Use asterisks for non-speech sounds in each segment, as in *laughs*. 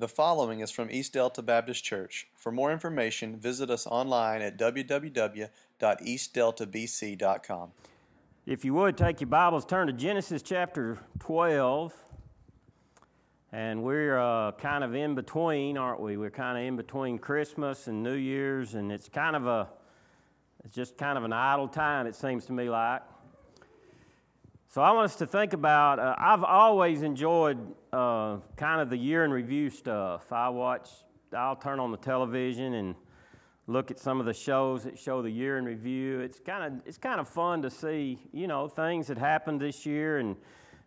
The following is from East Delta Baptist Church. For more information, visit us online at www.eastdeltabc.com. If you would take your Bibles, turn to Genesis chapter 12. And we're uh, kind of in between, aren't we? We're kind of in between Christmas and New Year's, and it's kind of a, it's just kind of an idle time, it seems to me like. So I want us to think about. Uh, I've always enjoyed uh, kind of the year in review stuff. I watch. I'll turn on the television and look at some of the shows that show the year in review. It's kind of it's kind of fun to see, you know, things that happened this year, and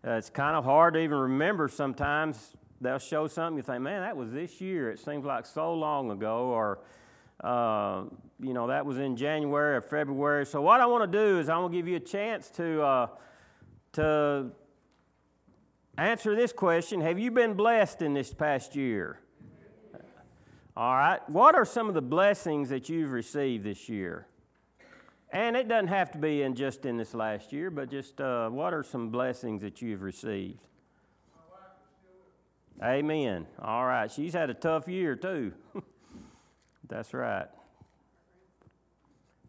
uh, it's kind of hard to even remember sometimes. They'll show something you think, man, that was this year. It seems like so long ago, or uh, you know, that was in January or February. So what I want to do is I want to give you a chance to uh, to answer this question Have you been blessed in this past year? All right. What are some of the blessings that you've received this year? And it doesn't have to be in just in this last year, but just uh, what are some blessings that you've received? Amen. All right. She's had a tough year, too. *laughs* That's right.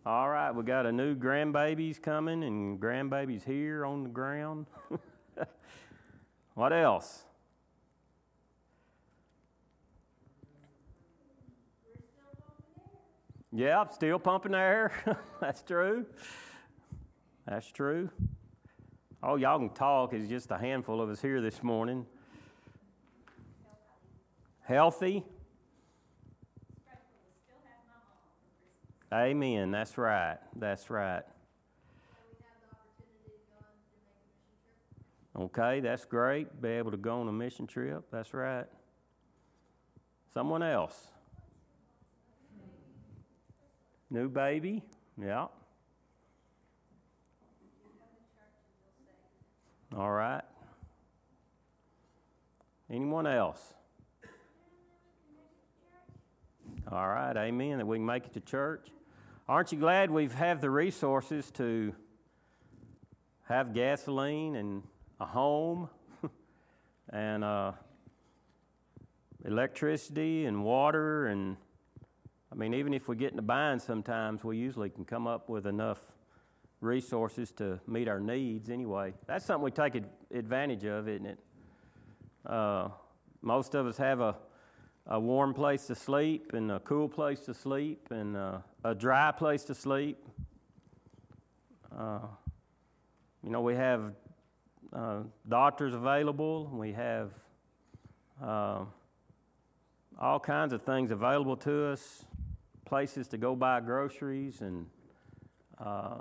All right, we got a new grandbabies coming, and grandbabies here on the ground. *laughs* what else? Yeah, still pumping air. *laughs* That's true. That's true. Oh, y'all can talk. It's just a handful of us here this morning. Healthy. Amen. That's right. That's right. Okay, that's great. Be able to go on a mission trip. That's right. Someone else. New baby. Yeah. All right. Anyone else? All right, amen. That we can make it to church. Aren't you glad we have the resources to have gasoline and a home *laughs* and uh, electricity and water? And I mean, even if we get in a bind sometimes, we usually can come up with enough resources to meet our needs anyway. That's something we take advantage of, isn't it? Uh, most of us have a a warm place to sleep and a cool place to sleep and uh, a dry place to sleep. Uh, you know, we have uh, doctors available, we have uh, all kinds of things available to us, places to go buy groceries, and uh,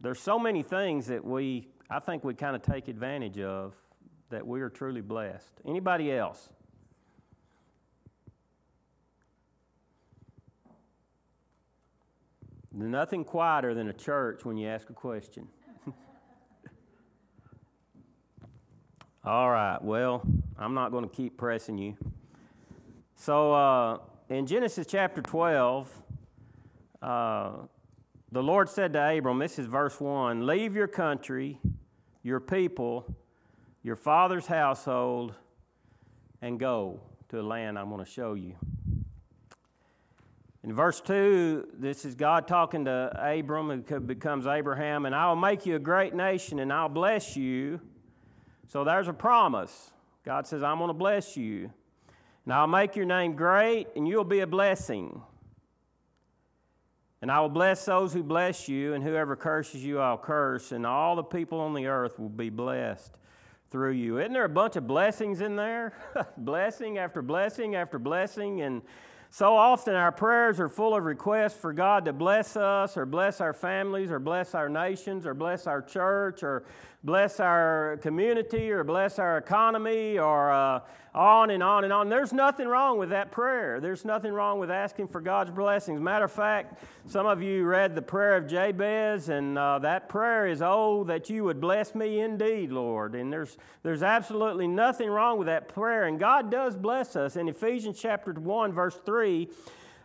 there's so many things that we, I think, we kind of take advantage of that we are truly blessed. Anybody else? Nothing quieter than a church when you ask a question. *laughs* All right, well, I'm not going to keep pressing you. So, uh, in Genesis chapter 12, uh, the Lord said to Abram, this is verse 1 Leave your country, your people, your father's household, and go to a land I'm going to show you. In verse 2, this is God talking to Abram, who becomes Abraham, and I will make you a great nation and I'll bless you. So there's a promise. God says, I'm going to bless you. And I'll make your name great and you'll be a blessing. And I will bless those who bless you, and whoever curses you, I'll curse, and all the people on the earth will be blessed through you. Isn't there a bunch of blessings in there? *laughs* blessing after blessing after blessing. And so often our prayers are full of requests for God to bless us or bless our families or bless our nations or bless our church or bless our community or bless our economy or uh, on and on and on. There's nothing wrong with that prayer. There's nothing wrong with asking for God's blessings. Matter of fact, some of you read the prayer of Jabez, and uh, that prayer is, Oh, that you would bless me indeed, Lord. And there's, there's absolutely nothing wrong with that prayer. And God does bless us. In Ephesians chapter 1, verse 3,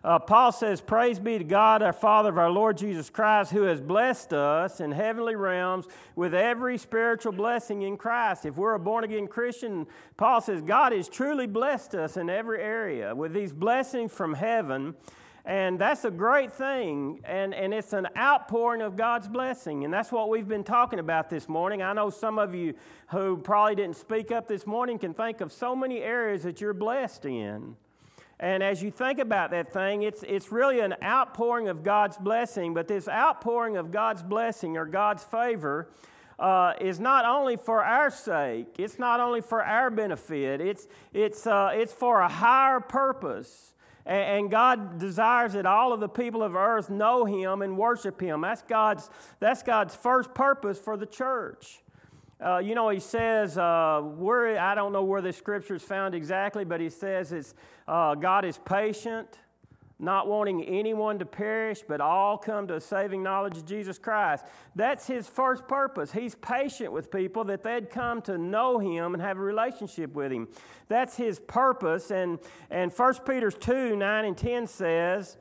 Uh, Paul says, Praise be to God, our Father of our Lord Jesus Christ, who has blessed us in heavenly realms with every spiritual blessing in Christ. If we're a born again Christian, Paul says, God has truly blessed us in every area with these blessings from heaven. And that's a great thing. And, and it's an outpouring of God's blessing. And that's what we've been talking about this morning. I know some of you who probably didn't speak up this morning can think of so many areas that you're blessed in. And as you think about that thing, it's, it's really an outpouring of God's blessing, but this outpouring of God's blessing or God's favor uh, is not only for our sake, it's not only for our benefit, it's, it's, uh, it's for a higher purpose. And, and God desires that all of the people of earth know Him and worship Him. That's God's, that's God's first purpose for the church. Uh, you know, he says, uh, where, I don't know where this scripture is found exactly, but he says it's, uh, God is patient, not wanting anyone to perish, but all come to a saving knowledge of Jesus Christ. That's his first purpose. He's patient with people that they'd come to know him and have a relationship with him. That's his purpose. And, and 1 Peter 2 9 and 10 says,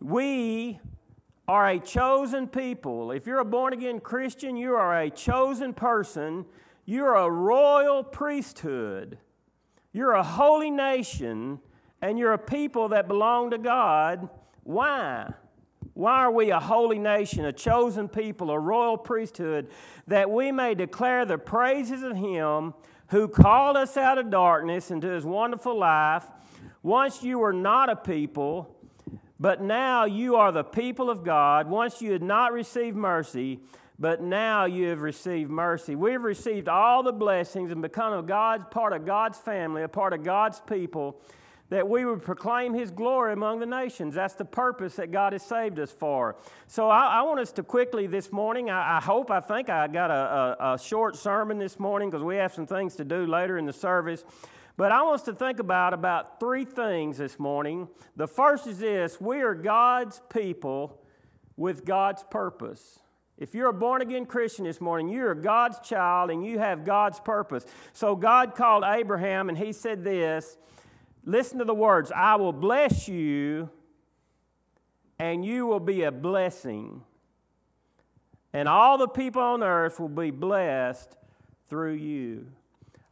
We are a chosen people. If you're a born again Christian, you are a chosen person. You're a royal priesthood. You're a holy nation, and you're a people that belong to God. Why? Why are we a holy nation, a chosen people, a royal priesthood, that we may declare the praises of Him who called us out of darkness into His wonderful life? Once you were not a people, but now you are the people of God. Once you had not received mercy, but now you have received mercy. We've received all the blessings and become a God's part of God's family, a part of God's people, that we would proclaim His glory among the nations. That's the purpose that God has saved us for. So I, I want us to quickly this morning. I, I, hope, I think I got a, a, a short sermon this morning because we have some things to do later in the service. But I want us to think about about three things this morning. The first is this: we are God's people with God's purpose. If you're a born again Christian this morning, you're God's child and you have God's purpose. So God called Abraham and he said this listen to the words I will bless you and you will be a blessing. And all the people on earth will be blessed through you.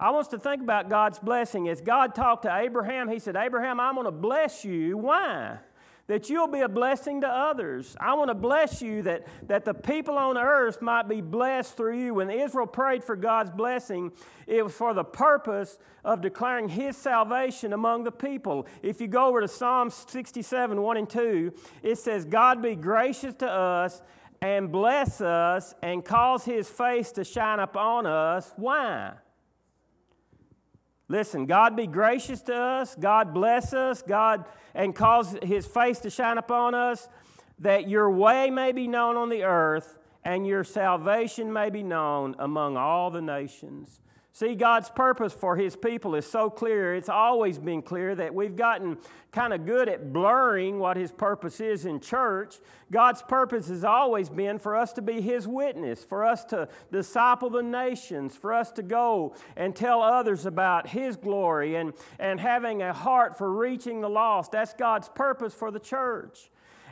I want us to think about God's blessing. As God talked to Abraham, He said, Abraham, I'm going to bless you. Why? That you'll be a blessing to others. I want to bless you that, that the people on earth might be blessed through you. When Israel prayed for God's blessing, it was for the purpose of declaring His salvation among the people. If you go over to Psalm 67, 1 and 2, it says, God be gracious to us and bless us and cause His face to shine upon us. Why? Listen, God be gracious to us, God bless us, God and cause his face to shine upon us, that your way may be known on the earth and your salvation may be known among all the nations. See, God's purpose for His people is so clear. It's always been clear that we've gotten kind of good at blurring what His purpose is in church. God's purpose has always been for us to be His witness, for us to disciple the nations, for us to go and tell others about His glory and, and having a heart for reaching the lost. That's God's purpose for the church.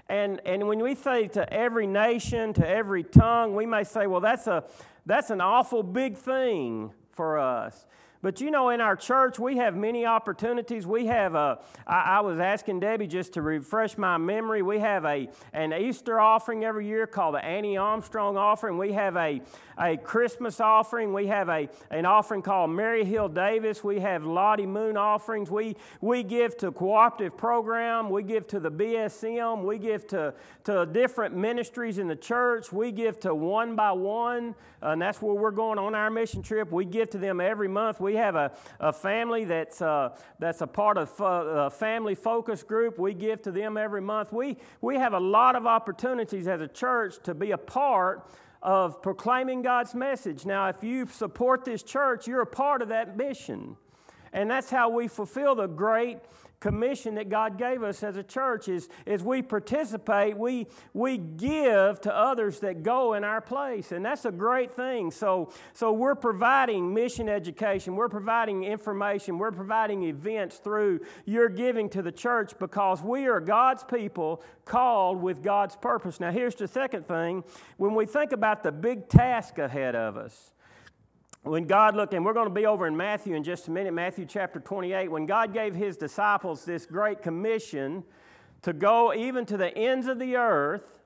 And, and when we say to every nation, to every tongue, we may say, well, that's, a, that's an awful big thing for us. But you know, in our church, we have many opportunities. We have a, I, I was asking Debbie just to refresh my memory. We have a, an Easter offering every year called the Annie Armstrong offering. We have a, a Christmas offering. We have a, an offering called Mary Hill Davis. We have Lottie Moon offerings. We, we give to cooperative program. We give to the BSM. We give to, to different ministries in the church. We give to one by one, and that's where we're going on our mission trip. We give to them every month. We have a, a family that's, uh, that's a part of uh, a family focus group. We give to them every month. We, we have a lot of opportunities as a church to be a part of proclaiming God's message. Now, if you support this church, you're a part of that mission. And that's how we fulfill the great commission that God gave us as a church is, is we participate, we, we give to others that go in our place. And that's a great thing. So, so we're providing mission education, we're providing information, we're providing events through your giving to the church because we are God's people called with God's purpose. Now, here's the second thing when we think about the big task ahead of us, when God looked, and we're going to be over in Matthew in just a minute, Matthew chapter 28, when God gave his disciples this great commission to go even to the ends of the earth,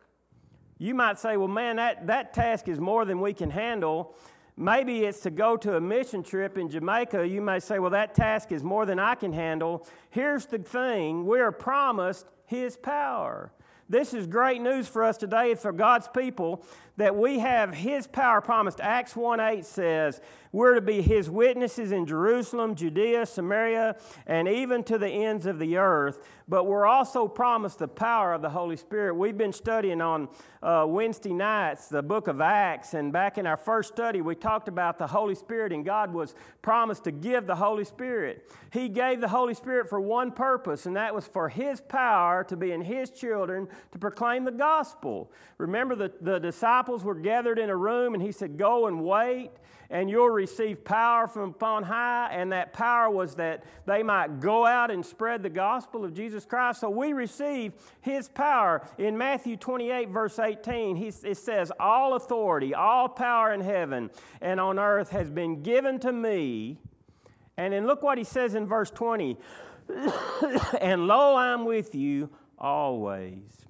you might say, well, man, that, that task is more than we can handle. Maybe it's to go to a mission trip in Jamaica. You may say, well, that task is more than I can handle. Here's the thing we're promised his power. This is great news for us today for God's people that we have His power promised. Acts 1 8 says, We're to be His witnesses in Jerusalem, Judea, Samaria, and even to the ends of the earth. But we're also promised the power of the Holy Spirit. We've been studying on uh, Wednesday nights the book of Acts, and back in our first study, we talked about the Holy Spirit, and God was promised to give the Holy Spirit. He gave the Holy Spirit for one purpose, and that was for His power to be in His children to proclaim the gospel. Remember, the, the disciples were gathered in a room, and He said, Go and wait and you'll receive power from upon high. And that power was that they might go out and spread the gospel of Jesus Christ. So we receive his power. In Matthew 28, verse 18, he, it says, All authority, all power in heaven and on earth has been given to me. And then look what he says in verse 20 *coughs* And lo, I'm with you always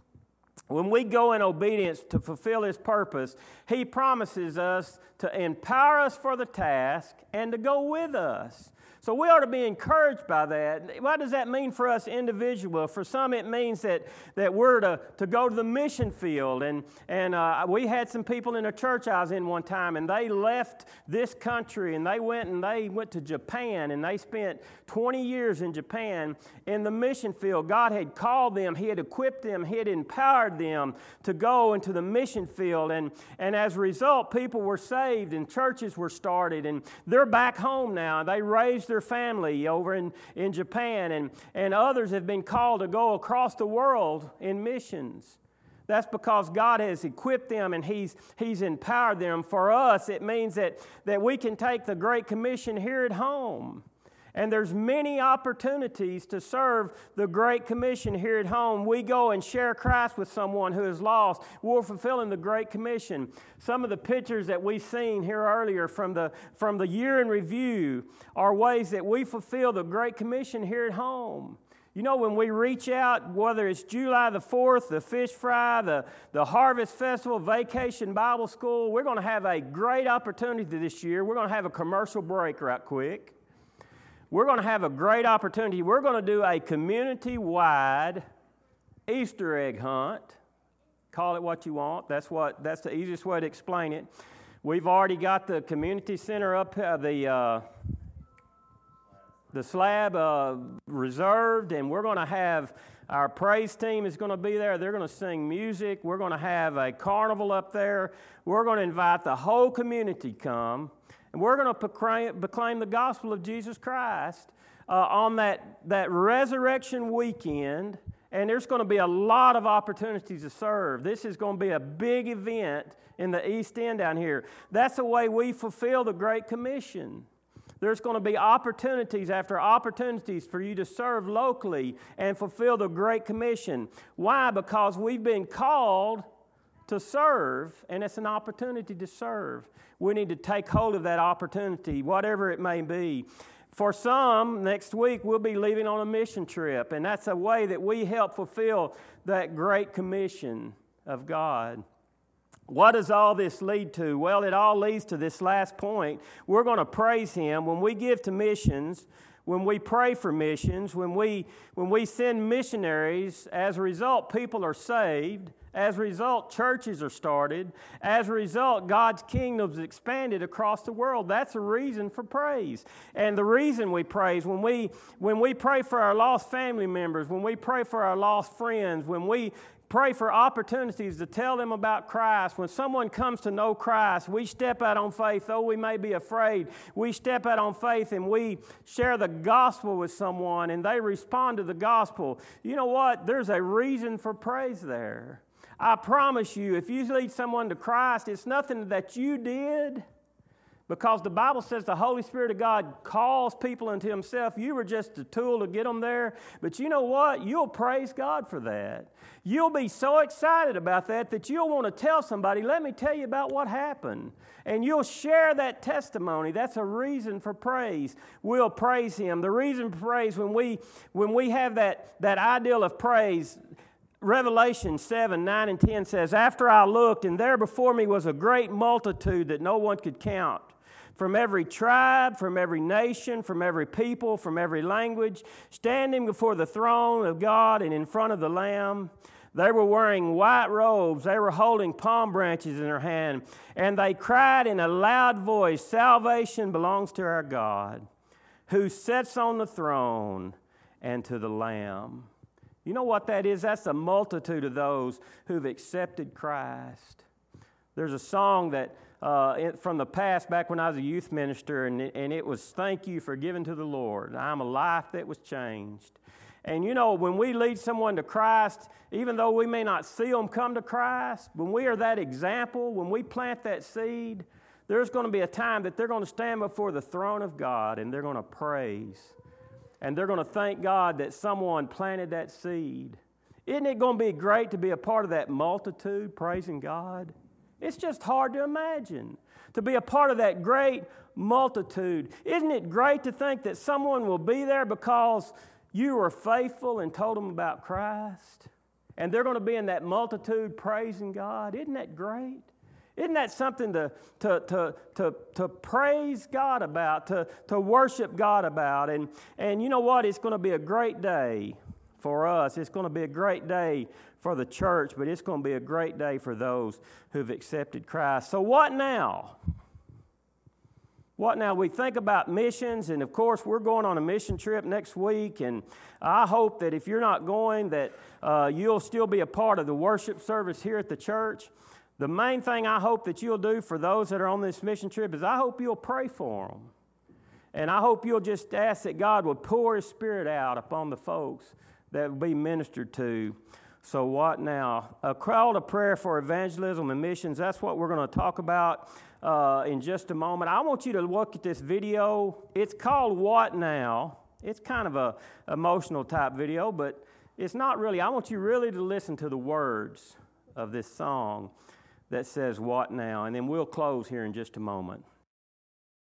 when we go in obedience to fulfill His purpose, He promises us to empower us for the task and to go with us. So we ought to be encouraged by that. What does that mean for us individually? For some, it means that, that we're to, to go to the mission field. And, and uh, we had some people in a church I was in one time, and they left this country and they went and they went to Japan and they spent 20 years in Japan in the mission field. God had called them, He had equipped them, He had empowered them to go into the mission field. And, and as a result, people were saved and churches were started, and they're back home now. They raised their family over in, in Japan, and, and others have been called to go across the world in missions. That's because God has equipped them and He's, he's empowered them. For us, it means that, that we can take the Great Commission here at home and there's many opportunities to serve the Great Commission here at home. We go and share Christ with someone who is lost. We're fulfilling the Great Commission. Some of the pictures that we've seen here earlier from the, from the year in review are ways that we fulfill the Great Commission here at home. You know, when we reach out, whether it's July the 4th, the Fish Fry, the, the Harvest Festival, Vacation Bible School, we're going to have a great opportunity this year. We're going to have a commercial break right quick we're going to have a great opportunity. We're going to do a community wide Easter egg hunt. Call it what you want. That's, what, that's the easiest way to explain it. We've already got the community center up, uh, the, uh, the slab uh, reserved, and we're going to have our praise team is going to be there. They're going to sing music. We're going to have a carnival up there. We're going to invite the whole community come. And we're going to proclaim, the gospel of Jesus Christ uh, on that, that resurrection weekend. And there's going to be a lot of opportunities to serve. This is going to be a big event in the East End down here. That's the way we fulfill the Great Commission. There's going to be opportunities after opportunities for you to serve locally and fulfill the Great Commission. Why? Because we've been called to serve, and it's an opportunity to serve. We need to take hold of that opportunity, whatever it may be. For some, next week we'll be leaving on a mission trip, and that's a way that we help fulfill that great commission of God. What does all this lead to? Well, it all leads to this last point. We're going to praise Him. When we give to missions, when we pray for missions, when we, when we send missionaries, as a result, people are saved. As a result, churches are started. As a result, God's kingdom is expanded across the world. That's a reason for praise. And the reason we praise, when we, when we pray for our lost family members, when we pray for our lost friends, when we pray for opportunities to tell them about Christ. When someone comes to know Christ, we step out on faith, though we may be afraid. We step out on faith and we share the gospel with someone and they respond to the gospel. You know what? There's a reason for praise there. I promise you, if you lead someone to Christ, it's nothing that you did. Because the Bible says the Holy Spirit of God calls people into Himself. You were just a tool to get them there. But you know what? You'll praise God for that. You'll be so excited about that that you'll want to tell somebody, let me tell you about what happened. And you'll share that testimony. That's a reason for praise. We'll praise Him. The reason for praise, when we, when we have that, that ideal of praise, Revelation 7 9 and 10 says, After I looked, and there before me was a great multitude that no one could count from every tribe, from every nation, from every people, from every language, standing before the throne of God and in front of the Lamb. They were wearing white robes. They were holding palm branches in their hand. And they cried in a loud voice Salvation belongs to our God, who sits on the throne and to the Lamb. You know what that is? That's a multitude of those who've accepted Christ. There's a song that uh, from the past, back when I was a youth minister, and it, and it was thank you for giving to the Lord. I'm a life that was changed. And you know, when we lead someone to Christ, even though we may not see them come to Christ, when we are that example, when we plant that seed, there's going to be a time that they're going to stand before the throne of God and they're going to praise. And they're going to thank God that someone planted that seed. Isn't it going to be great to be a part of that multitude praising God? It's just hard to imagine to be a part of that great multitude. Isn't it great to think that someone will be there because you were faithful and told them about Christ? And they're going to be in that multitude praising God. Isn't that great? Isn't that something to, to, to, to, to praise God about, to, to worship God about? And, and you know what? It's going to be a great day for us. It's going to be a great day for the church, but it's going to be a great day for those who've accepted Christ. So, what now? What now? We think about missions, and of course, we're going on a mission trip next week. And I hope that if you're not going, that uh, you'll still be a part of the worship service here at the church. The main thing I hope that you'll do for those that are on this mission trip is I hope you'll pray for them. And I hope you'll just ask that God would pour His Spirit out upon the folks that will be ministered to. So, what now? A call to prayer for evangelism and missions. That's what we're going to talk about uh, in just a moment. I want you to look at this video. It's called What Now? It's kind of a emotional type video, but it's not really. I want you really to listen to the words of this song that says, What Now? And then we'll close here in just a moment.